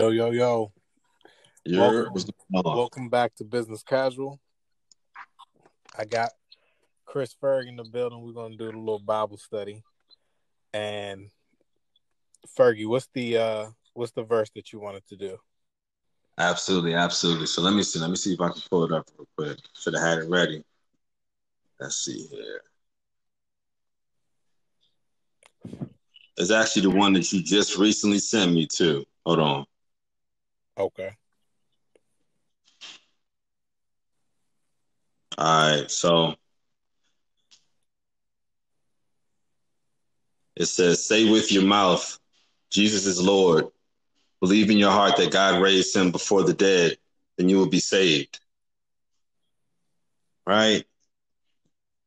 Yo, yo, yo. You're Welcome. Welcome back to Business Casual. I got Chris Ferg in the building. We're gonna do a little Bible study. And Fergie, what's the uh what's the verse that you wanted to do? absolutely, absolutely. So let me see. Let me see if I can pull it up real quick. Should have had it ready. Let's see here. It's actually the one that you just recently sent me to. Hold on. Okay. All right. So it says, Say with your mouth, Jesus is Lord. Believe in your heart that God raised him before the dead, then you will be saved. Right?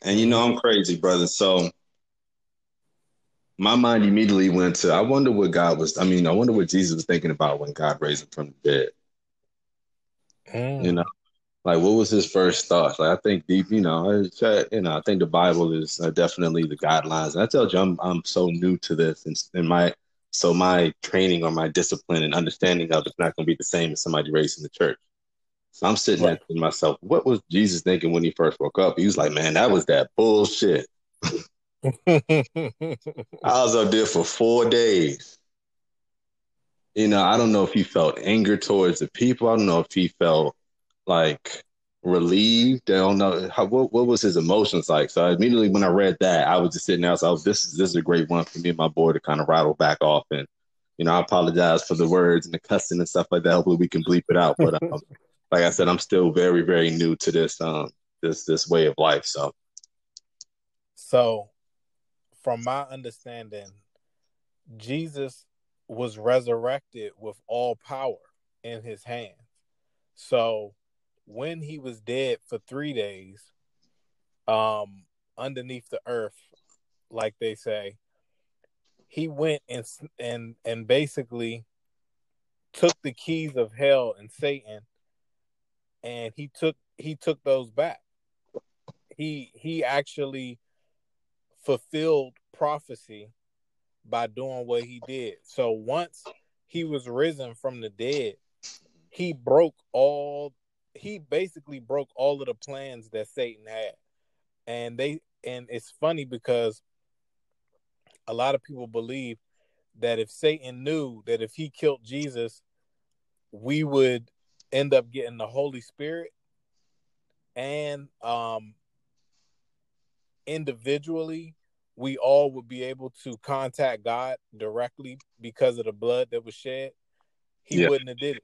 And you know, I'm crazy, brother. So my mind immediately went to, I wonder what God was, I mean, I wonder what Jesus was thinking about when God raised him from the dead. Mm. You know, like what was his first thought? Like I think deep, you know, uh, you know, I think the Bible is uh, definitely the guidelines. And I tell you, I'm I'm so new to this, and, and my so my training or my discipline and understanding of it's not going to be the same as somebody raised in the church. So I'm sitting Right. there to myself, what was Jesus thinking when he first woke up? He was like, man, that was that bullshit. I was up there for four days. You know, I don't know if he felt anger towards the people. I don't know if he felt like relieved. I don't know how, what what was his emotions like. So immediately when I read that, I was just sitting there. So I was, this is this is a great one for me and my boy to kind of rattle back off. And you know, I apologize for the words and the cussing and stuff like that. Hopefully we can bleep it out. But um, like I said, I'm still very very new to this um this this way of life. So so from my understanding, Jesus was resurrected with all power in his hands. So when he was dead for three days, um, underneath the earth, like they say, he went and and and basically took the keys of hell and Satan, and he took he took those back. He he actually fulfilled prophecy by doing what he did. So once he was risen from the dead, he broke all he basically broke all of the plans that Satan had. And they and it's funny because a lot of people believe that if Satan knew that if he killed Jesus, we would end up getting the Holy Spirit and um individually we all would be able to contact God directly because of the blood that was shed, he Yeah. wouldn't have did it.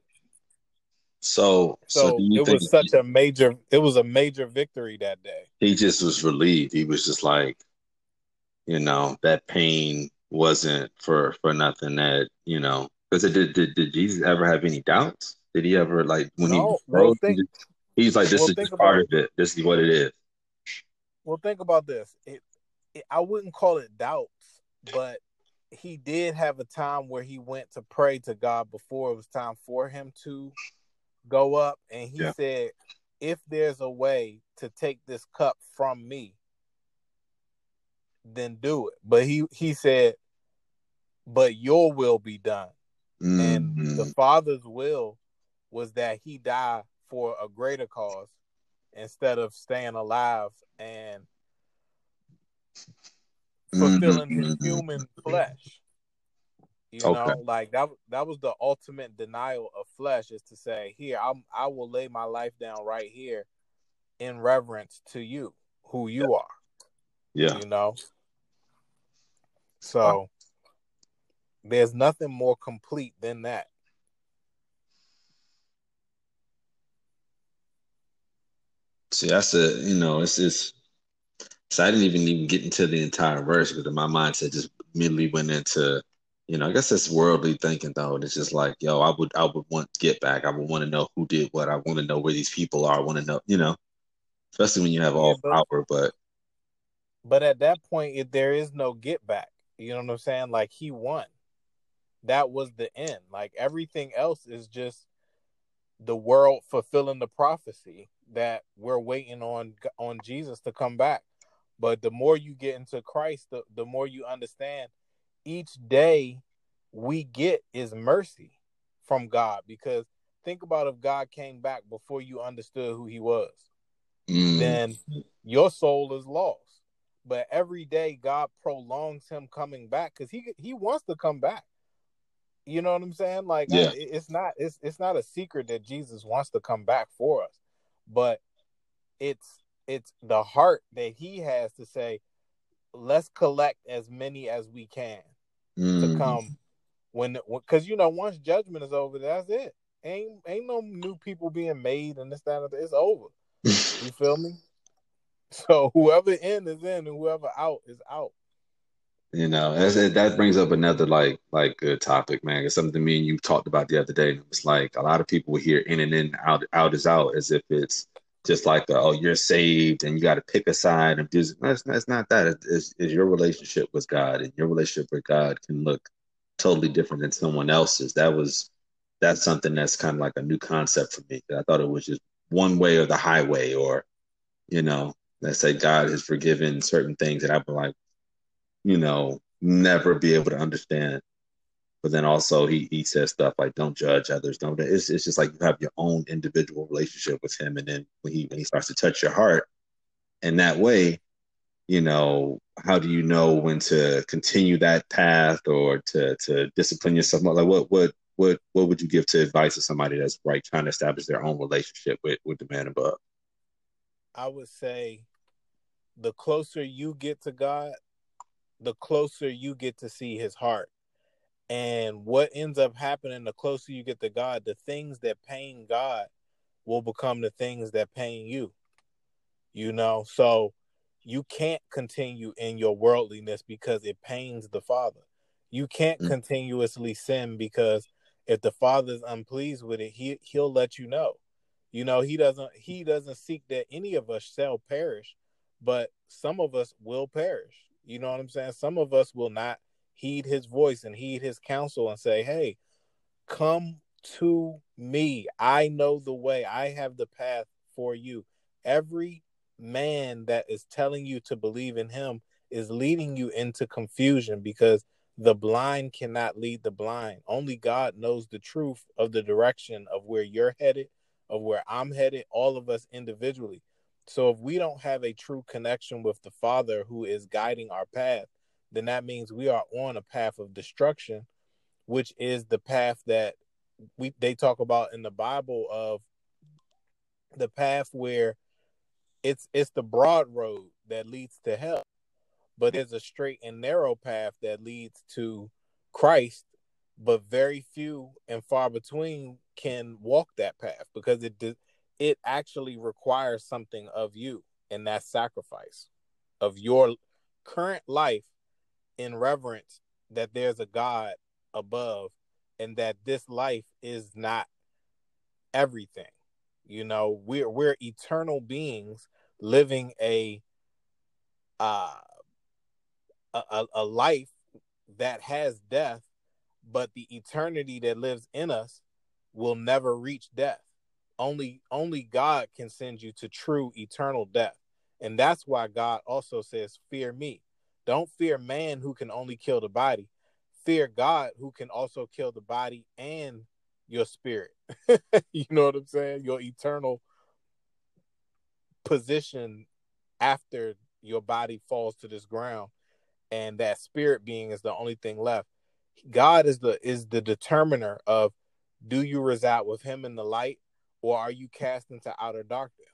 so so, So, it think was such a major it was a major victory that day. he just was relieved. He was just like, you know, that pain wasn't for for nothing. That you know, because did, did did Jesus ever have any doubts? Did he ever like when No, he well, rose, he just- he's like, this well, is just part about- of it. This is what it is. Well, think about this. It, it I wouldn't call it doubts, but he did have a time where he went to pray to God before it was time for him to go up, and he Yeah. said, "If there's a way to take this cup from me, then do it." But he he said, "But your will be done." And the Mhm. Father's will was that he die for a greater cause instead of staying alive and fulfilling his Mhm. human flesh. You Okay. know, like that that was the ultimate denial of flesh is to say, here, I'm I will lay my life down right here in reverence to you, who you are, Yeah. you know. So there's nothing more complete than that. See, that's a you know, it's it's. So I didn't even even get into the entire verse because my mindset just immediately went into, you know, I guess it's worldly thinking though. It's just like, yo, I would I would want to get back. I would want to know who did what. I want to know where these people are. I want to know, you know, especially when you have all Yeah, but- power. But But at that point, if there is no get back. You know what I'm saying? Like he won. That was the end. Like everything else is just the world fulfilling the prophecy that we're waiting on on Jesus to come back. But the more you get into Christ, the, the more you understand each day we get is mercy from God because think about if God came back before you understood who he was, mm. then your soul is lost. But every day God prolongs him coming back because he he wants to come back. You know what I'm saying? Like yeah. I, it's not it's it's not a secret that Jesus wants to come back for us, but it's it's the heart that he has to say, let's collect as many as we can mm. to come when because you know once judgment is over, that's it. Ain't ain't no new people being made and this that it's over. you feel me? So whoever in is in, and whoever out is out. You know, that brings up another like like good topic, man. It's something me and you talked about the other day. It's like a lot of people hear in and in, out out is out, as if it's just like oh you're saved and you got to pick a side and do. That's that's not that. It's, it's your relationship with God, and your relationship with God can look totally different than someone else's. That was that's something that's kind of like a new concept for me. I thought it was just one way or the highway, or you know, let's say God has forgiven certain things that I've been like, you know, never be able to understand. But then also he he says stuff like don't judge others, don't it's it's just like you have your own individual relationship with him. And then when he when he starts to touch your heart in that way, you know, how do you know when to continue that path or to to discipline yourself? Like what what what what would you give to advice to somebody that's right trying to establish their own relationship with with the man above? I would say the closer you get to God, the closer you get to see his heart. And what ends up happening the closer you get to God, the things that pain God will become the things that pain you. You know, so you can't continue in your worldliness because it pains the Father. You can't mm-hmm. continuously sin because if the Father's unpleased with it, he he'll let you know. You know, he doesn't he doesn't seek that any of us shall perish, but some of us will perish. You know what I'm saying? Some of us will not heed his voice and heed his counsel and say, Hey, come to me. I know the way, I have the path for you. Every man that is telling you to believe in him is leading you into confusion because the blind cannot lead the blind. Only God knows the truth of the direction of where you're headed, of where I'm headed, all of us individually. So if we don't have a true connection with the Father who is guiding our path, then that means we are on a path of destruction, which is the path that we they talk about in the Bible of the path where it's it's the broad road that leads to hell, but there's a straight and narrow path that leads to Christ, but very few and far between can walk that path because it it actually requires something of you and that sacrifice of your current life in reverence that there's a God above and that this life is not everything. You know, we're we're eternal beings living a uh a, a life that has death, but the eternity that lives in us will never reach death. Only only God can send you to true eternal death. And that's why God also says, Fear me. Don't fear man who can only kill the body. Fear God who can also kill the body and your spirit. you know what I'm saying? Your eternal position after your body falls to this ground and that spirit being is the only thing left. God is the is the determiner of do you reside with him in the light or are you cast into outer darkness?